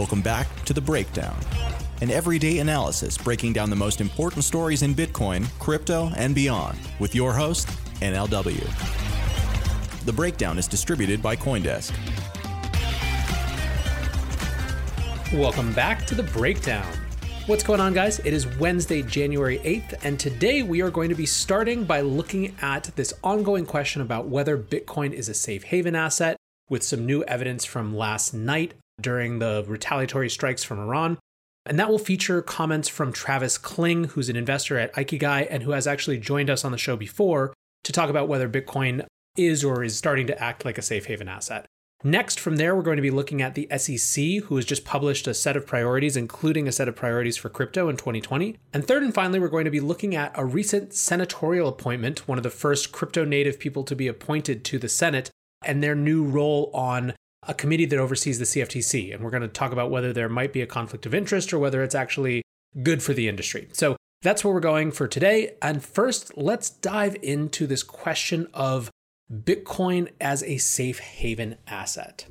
Welcome back to The Breakdown, an everyday analysis breaking down the most important stories in Bitcoin, crypto, and beyond with your host, NLW. The Breakdown is distributed by Coindesk. Welcome back to The Breakdown. What's going on, guys? It is Wednesday, January 8th, and today we are going to be starting by looking at this ongoing question about whether Bitcoin is a safe haven asset with some new evidence from last night during the retaliatory strikes from Iran. And that will feature comments from Travis Kling, who's an investor at Ikigai and who has actually joined us on the show before to talk about whether Bitcoin is or is starting to act like a safe haven asset. Next, from there, we're going to be looking at the SEC, who has just published a set of priorities, including a set of priorities for crypto in 2020. And third and finally, we're going to be looking at a recent senatorial appointment, one of the first crypto native people to be appointed to the Senate, and their new role on a committee that oversees the CFTC. And we're going to talk about whether there might be a conflict of interest or whether it's actually good for the industry. So that's where we're going for today. And first, let's dive into this question of Bitcoin as a safe haven asset.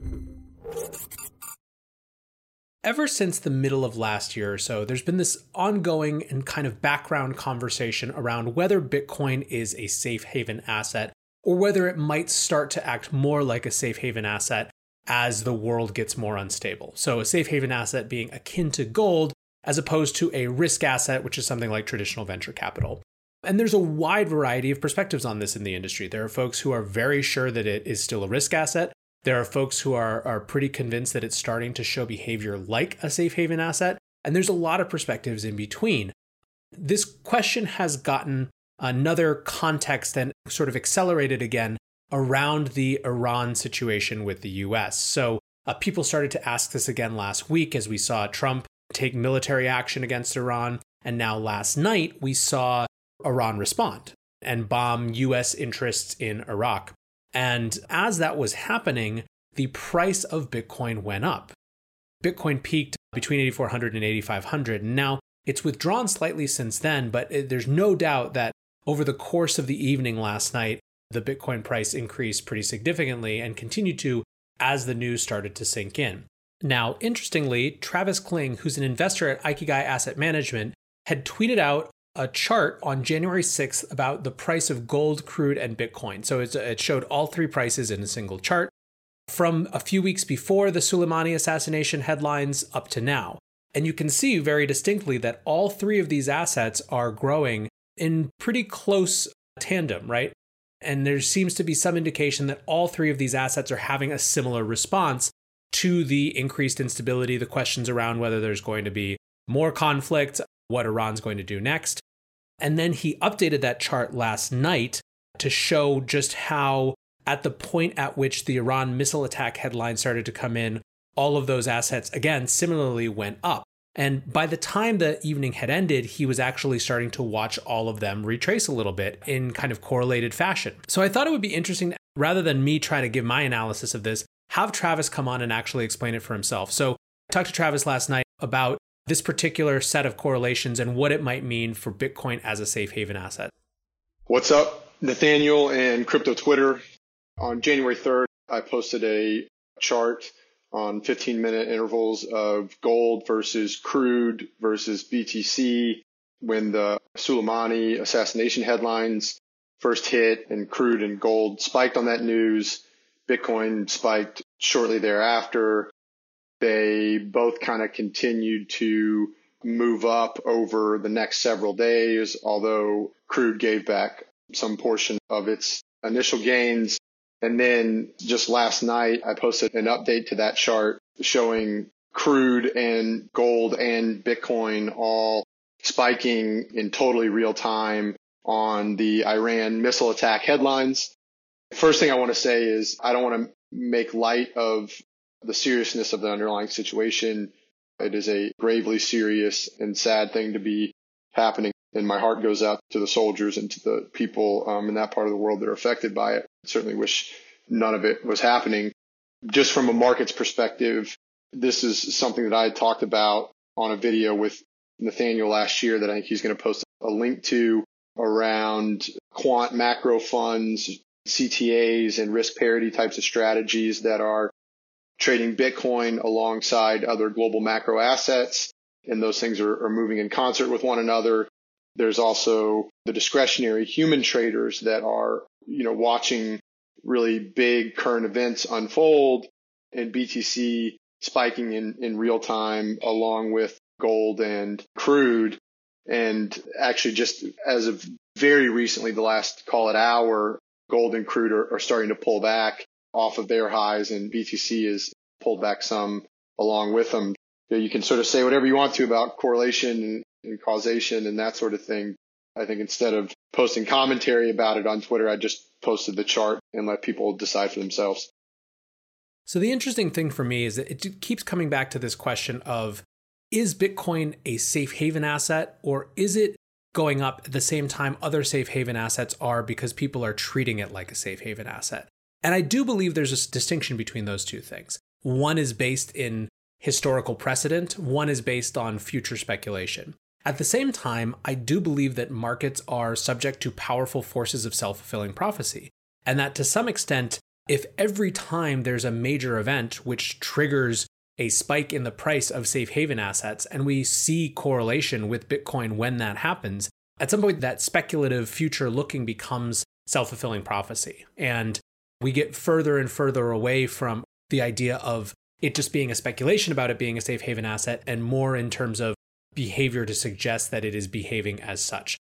Ever since the middle of last year or so, there's been this ongoing and kind of background conversation around whether Bitcoin is a safe haven asset or whether it might start to act more like a safe haven asset as the world gets more unstable. So, a safe haven asset being akin to gold as opposed to a risk asset, which is something like traditional venture capital. And there's a wide variety of perspectives on this in the industry. There are folks who are very sure that it is still a risk asset. There are folks who are, are pretty convinced that it's starting to show behavior like a safe haven asset. And there's a lot of perspectives in between. This question has gotten another context and sort of accelerated again around the Iran situation with the US. So uh, people started to ask this again last week as we saw Trump take military action against Iran. And now last night, we saw Iran respond and bomb US interests in Iraq. And as that was happening, the price of Bitcoin went up. Bitcoin peaked between 8400 and 8500. Now, it's withdrawn slightly since then, but there's no doubt that over the course of the evening last night, the Bitcoin price increased pretty significantly and continued to as the news started to sink in. Now, interestingly, Travis Kling, who's an investor at Ikigai Asset Management, had tweeted out a chart on January 6th about the price of gold, crude, and Bitcoin. So it showed all three prices in a single chart from a few weeks before the Soleimani assassination headlines up to now. And you can see very distinctly that all three of these assets are growing in pretty close tandem, right? And there seems to be some indication that all three of these assets are having a similar response to the increased instability, the questions around whether there's going to be more conflict, what Iran's going to do next. And then he updated that chart last night to show just how, at the point at which the Iran missile attack headline started to come in, all of those assets, again, similarly went up. And by the time the evening had ended, he was actually starting to watch all of them retrace a little bit in kind of correlated fashion. So I thought it would be interesting, rather than me try to give my analysis of this, have Travis come on and actually explain it for himself. So I talked to Travis last night about this particular set of correlations and what it might mean for Bitcoin as a safe haven asset. What's up, Nathaniel and crypto Twitter? On January 3rd, I posted a chart on 15 minute intervals of gold versus crude versus BTC when the Soleimani assassination headlines first hit and crude and gold spiked on that news. Bitcoin spiked shortly thereafter. They both kind of continued to move up over the next several days, although crude gave back some portion of its initial gains. And then just last night, I posted an update to that chart showing crude and gold and Bitcoin all spiking in totally real time on the Iran missile attack headlines. First thing I want to say is I don't want to make light of the seriousness of the underlying situation. It is a gravely serious and sad thing to be happening. And my heart goes out to the soldiers and to the people um, in that part of the world that are affected by it. Certainly wish none of it was happening. Just from a markets perspective, this is something that I talked about on a video with Nathaniel last year that I think he's going to post a link to around quant macro funds, CTAs and risk parity types of strategies that are trading Bitcoin alongside other global macro assets. And those things are, are moving in concert with one another. There's also the discretionary human traders that are, you know, watching really big current events unfold and BTC spiking in, in real time along with gold and crude. And actually just as of very recently, the last call it hour, gold and crude are, are starting to pull back off of their highs and BTC is pulled back some along with them. You, you can sort of say whatever you want to about correlation and causation and that sort of thing. I think instead of posting commentary about it on Twitter, I just posted the chart and let people decide for themselves. So the interesting thing for me is that it keeps coming back to this question of is Bitcoin a safe haven asset or is it going up at the same time other safe haven assets are because people are treating it like a safe haven asset? And I do believe there's a distinction between those two things. One is based in historical precedent, one is based on future speculation. At the same time, I do believe that markets are subject to powerful forces of self fulfilling prophecy, and that to some extent, if every time there's a major event which triggers a spike in the price of safe haven assets, and we see correlation with Bitcoin when that happens, at some point that speculative future looking becomes self fulfilling prophecy. And we get further and further away from the idea of it just being a speculation about it being a safe haven asset and more in terms of behavior to suggest that it is behaving as such.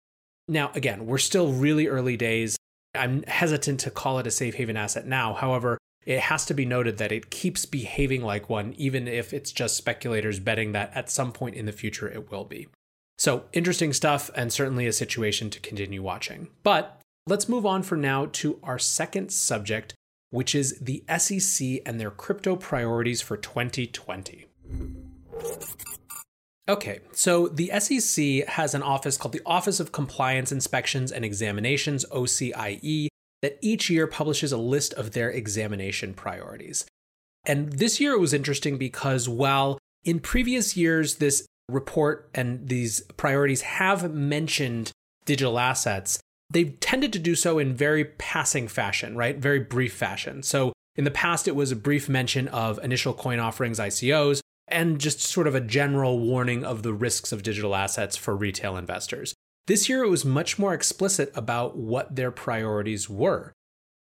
Now, again, we're still really early days. I'm hesitant to call it a safe haven asset now. However, it has to be noted that it keeps behaving like one, even if it's just speculators betting that at some point in the future it will be. So, interesting stuff, and certainly a situation to continue watching. But let's move on for now to our second subject, which is the SEC and their crypto priorities for 2020. Okay, so the SEC has an office called the Office of Compliance Inspections and Examinations, OCIE, that each year publishes a list of their examination priorities. And this year it was interesting because while in previous years this report and these priorities have mentioned digital assets, they've tended to do so in very passing fashion, right? Very brief fashion. So in the past, it was a brief mention of initial coin offerings, ICOs, and just sort of a general warning of the risks of digital assets for retail investors. This year, it was much more explicit about what their priorities were.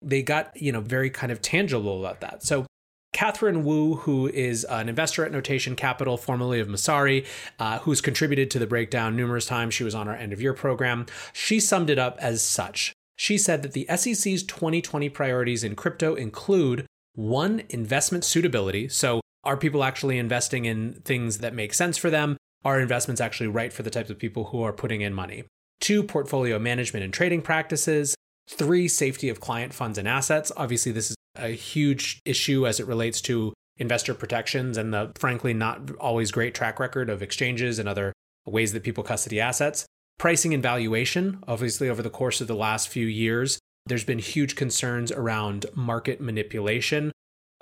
They got, you know, very kind of tangible about that. So Katherine Wu, who is an investor at Notation Capital, formerly of Messari, uh, who's contributed to the breakdown numerous times. She was on our end of year program. She summed it up as such. She said that the SEC's 2020 priorities in crypto include one, investment suitability. So, are people actually investing in things that make sense for them? Are investments actually right for the types of people who are putting in money? Two, portfolio management and trading practices. Three, safety of client funds and assets. Obviously, this is a huge issue as it relates to investor protections and the frankly not always great track record of exchanges and other ways that people custody assets. Pricing and valuation, obviously, over the course of the last few years, there's been huge concerns around market manipulation,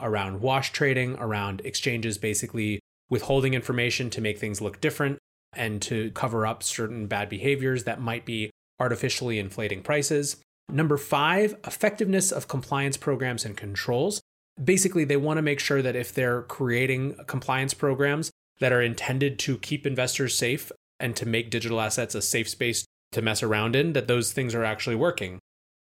around wash trading, around exchanges basically withholding information to make things look different and to cover up certain bad behaviors that might be artificially inflating prices. Number five, effectiveness of compliance programs and controls. basically they want to make sure that if they're creating compliance programs that are intended to keep investors safe and to make digital assets a safe space to mess around in, that those things are actually working.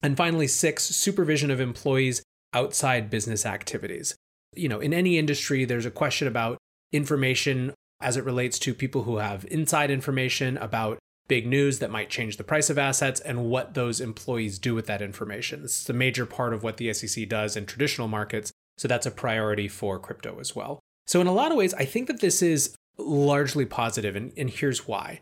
And finally, six, supervision of employees outside business activities. You know, in any industry, there's a question about information as it relates to people who have inside information about big news that might change the price of assets and what those employees do with that information. This is a major part of what the SEC does in traditional markets. So that's a priority for crypto as well. So, in a lot of ways, I think that this is largely positive, and, and here's why.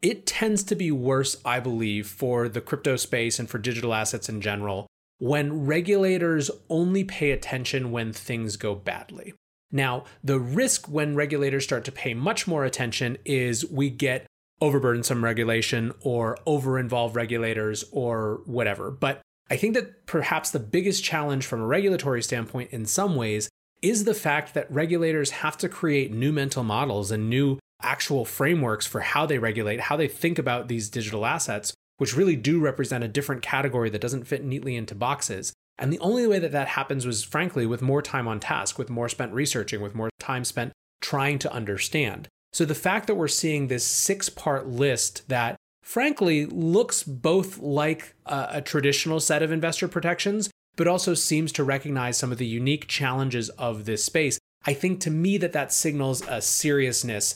It tends to be worse, I believe, for the crypto space and for digital assets in general when regulators only pay attention when things go badly. Now, the risk when regulators start to pay much more attention is we get overburdensome regulation or over involved regulators or whatever. But I think that perhaps the biggest challenge from a regulatory standpoint in some ways is the fact that regulators have to create new mental models and new actual frameworks for how they regulate, how they think about these digital assets, which really do represent a different category that doesn't fit neatly into boxes. And the only way that that happens was, frankly, with more time on task, with more spent researching, with more time spent trying to understand. So the fact that we're seeing this six part list that, frankly, looks both like a, a, traditional set of investor protections, but also seems to recognize some of the unique challenges of this space, I think to me that that signals a seriousness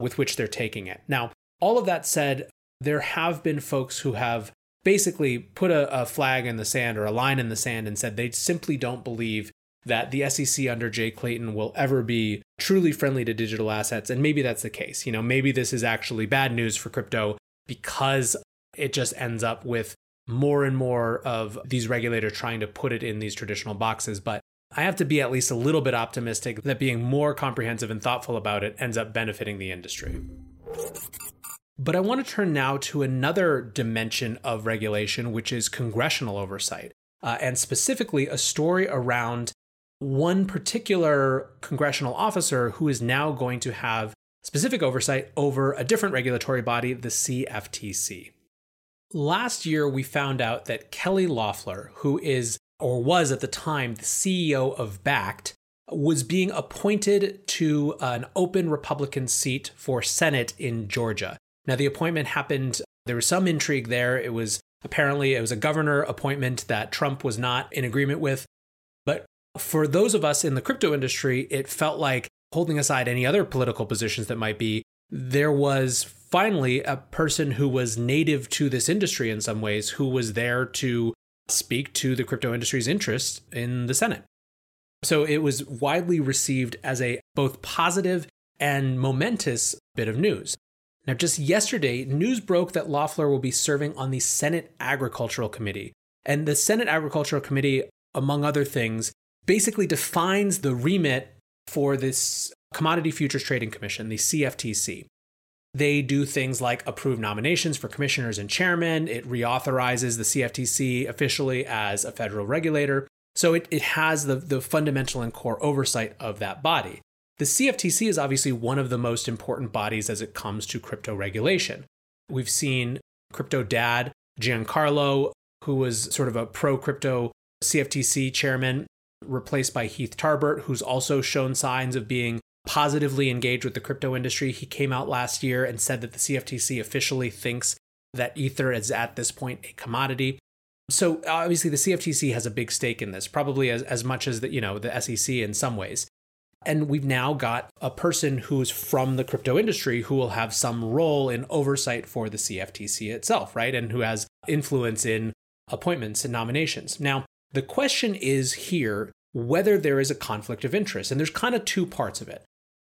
with which they're taking it. Now, all of that said, there have been folks who have basically put a, a, flag in the sand or a line in the sand and said they simply don't believe that the SEC under Jay Clayton will ever be truly friendly to digital assets. And maybe that's the case. You know, maybe this is actually bad news for crypto because it just ends up with more and more of these regulators trying to put it in these traditional boxes. But I have to be at least a little bit optimistic that being more comprehensive and thoughtful about it ends up benefiting the industry. But I want to turn now to another dimension of regulation, which is congressional oversight, uh, and specifically a story around one particular congressional officer who is now going to have specific oversight over a different regulatory body, the CFTC. Last year, we found out that Kelly Loeffler, who is or was at the time the CEO of Bakkt, was being appointed to an open Republican seat for Senate in Georgia. Now, the appointment happened, there was some intrigue there. It was apparently it was a governor appointment that Trump was not in agreement with. But for those of us in the crypto industry, it felt like holding aside any other political positions that might be, there was finally a person who was native to this industry in some ways who was there to speak to the crypto industry's interest in the Senate. So it was widely received as a both positive and momentous bit of news. Now, just yesterday, news broke that Loeffler will be serving on the Senate Agricultural Committee. And the Senate Agricultural Committee, among other things, basically defines the remit for this Commodity Futures Trading Commission, the CFTC. They do things like approve nominations for commissioners and chairmen. It reauthorizes the CFTC officially as a federal regulator. So it, it has the, the fundamental and core oversight of that body. The CFTC is obviously one of the most important bodies as it comes to crypto regulation. We've seen crypto dad Giancarlo, who was sort of a pro crypto CFTC chairman, replaced by Heath Tarbert, who's also shown signs of being positively engaged with the crypto industry. He came out last year and said that the CFTC officially thinks that Ether is at this point a commodity. So obviously the CFTC has a big stake in this, probably as, as much as the, you know, the SEC in some ways. And we've now got a person who's from the crypto industry who will have some role in oversight for the CFTC itself, right? And who has influence in appointments and nominations. Now, the question is here whether there is a conflict of interest. And there's kind of two parts of it.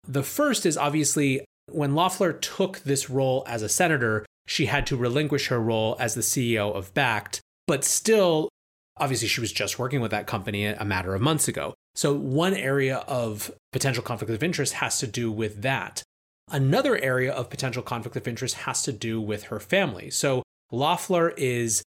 The first is obviously when Loeffler took this role as a senator, she had to relinquish her role as the CEO of Bakkt, but still, obviously, she was just working with that company a matter of months ago. So, one area of potential conflict of interest has to do with that. Another area of potential conflict of interest has to do with her family. So, Loeffler is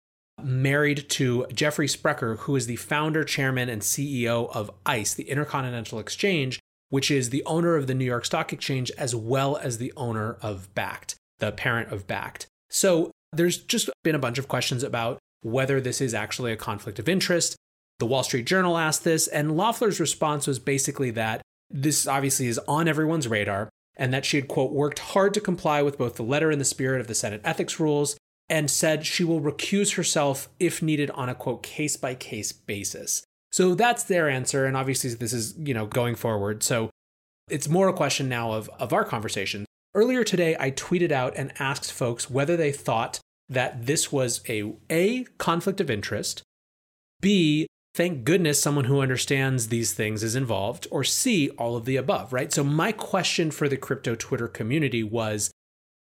married to Jeffrey Sprecher, who is the founder, chairman, and CEO of ICE, the Intercontinental Exchange, which is the owner of the New York Stock Exchange as well as the owner of Bakkt, the parent of Bakkt. So, there's just been a bunch of questions about whether this is actually a conflict of interest. The Wall Street Journal asked this, and Loeffler's response was basically that this obviously is on everyone's radar and that she had, quote, worked hard to comply with both the letter and the spirit of the Senate ethics rules and said she will recuse herself if needed on a, quote, case by case basis. So that's their answer. And obviously, this is, you know, going forward. So it's more a question now of, of our conversation. Earlier today, I tweeted out and asked folks whether they thought that this was a A, conflict of interest, B, thank goodness someone who understands these things is involved, or C, all of the above, right? So, my question for the crypto Twitter community was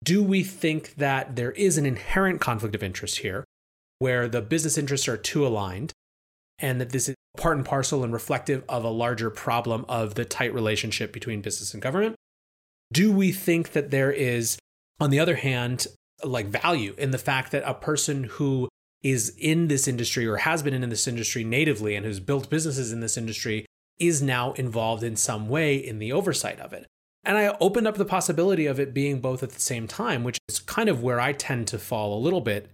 do we think that there is an inherent conflict of interest here where the business interests are too aligned and that this is part and parcel and reflective of a larger problem of the tight relationship between business and government? Do we think that there is, on the other hand, like value in the fact that a person who is in this industry or has been in this industry natively and who's built businesses in this industry is now involved in some way in the oversight of it. And I opened up the possibility of it being both at the same time, which is kind of where I tend to fall a little bit.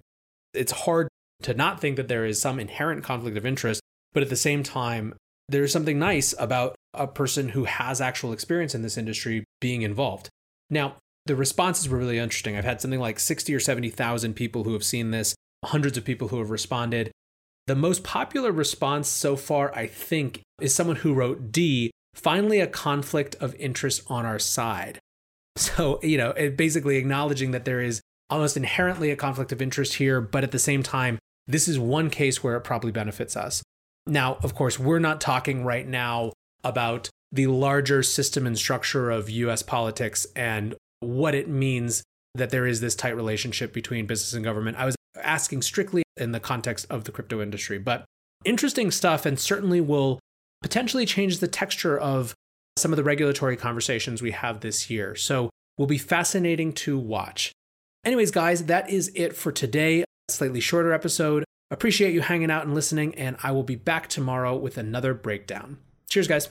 It's hard to not think that there is some inherent conflict of interest, but at the same time, there's something nice about a person who has actual experience in this industry being involved. Now, the responses were really interesting. I've had something like 60 or 70,000 people who have seen this, hundreds of people who have responded. The most popular response so far, I think, is someone who wrote D, finally a conflict of interest on our side. So, you know, basically acknowledging that there is almost inherently a conflict of interest here, but at the same time, this is one case where it probably benefits us. Now, of course, we're not talking right now about the larger system and structure of US politics and what it means that there is this tight relationship between business and government. I was asking strictly in the context of the crypto industry, but interesting stuff and certainly will potentially change the texture of some of the regulatory conversations we have this year. So will be fascinating to watch. Anyways, guys, that is it for today. Slightly shorter episode. Appreciate you hanging out and listening, and I will be back tomorrow with another breakdown. Cheers, guys.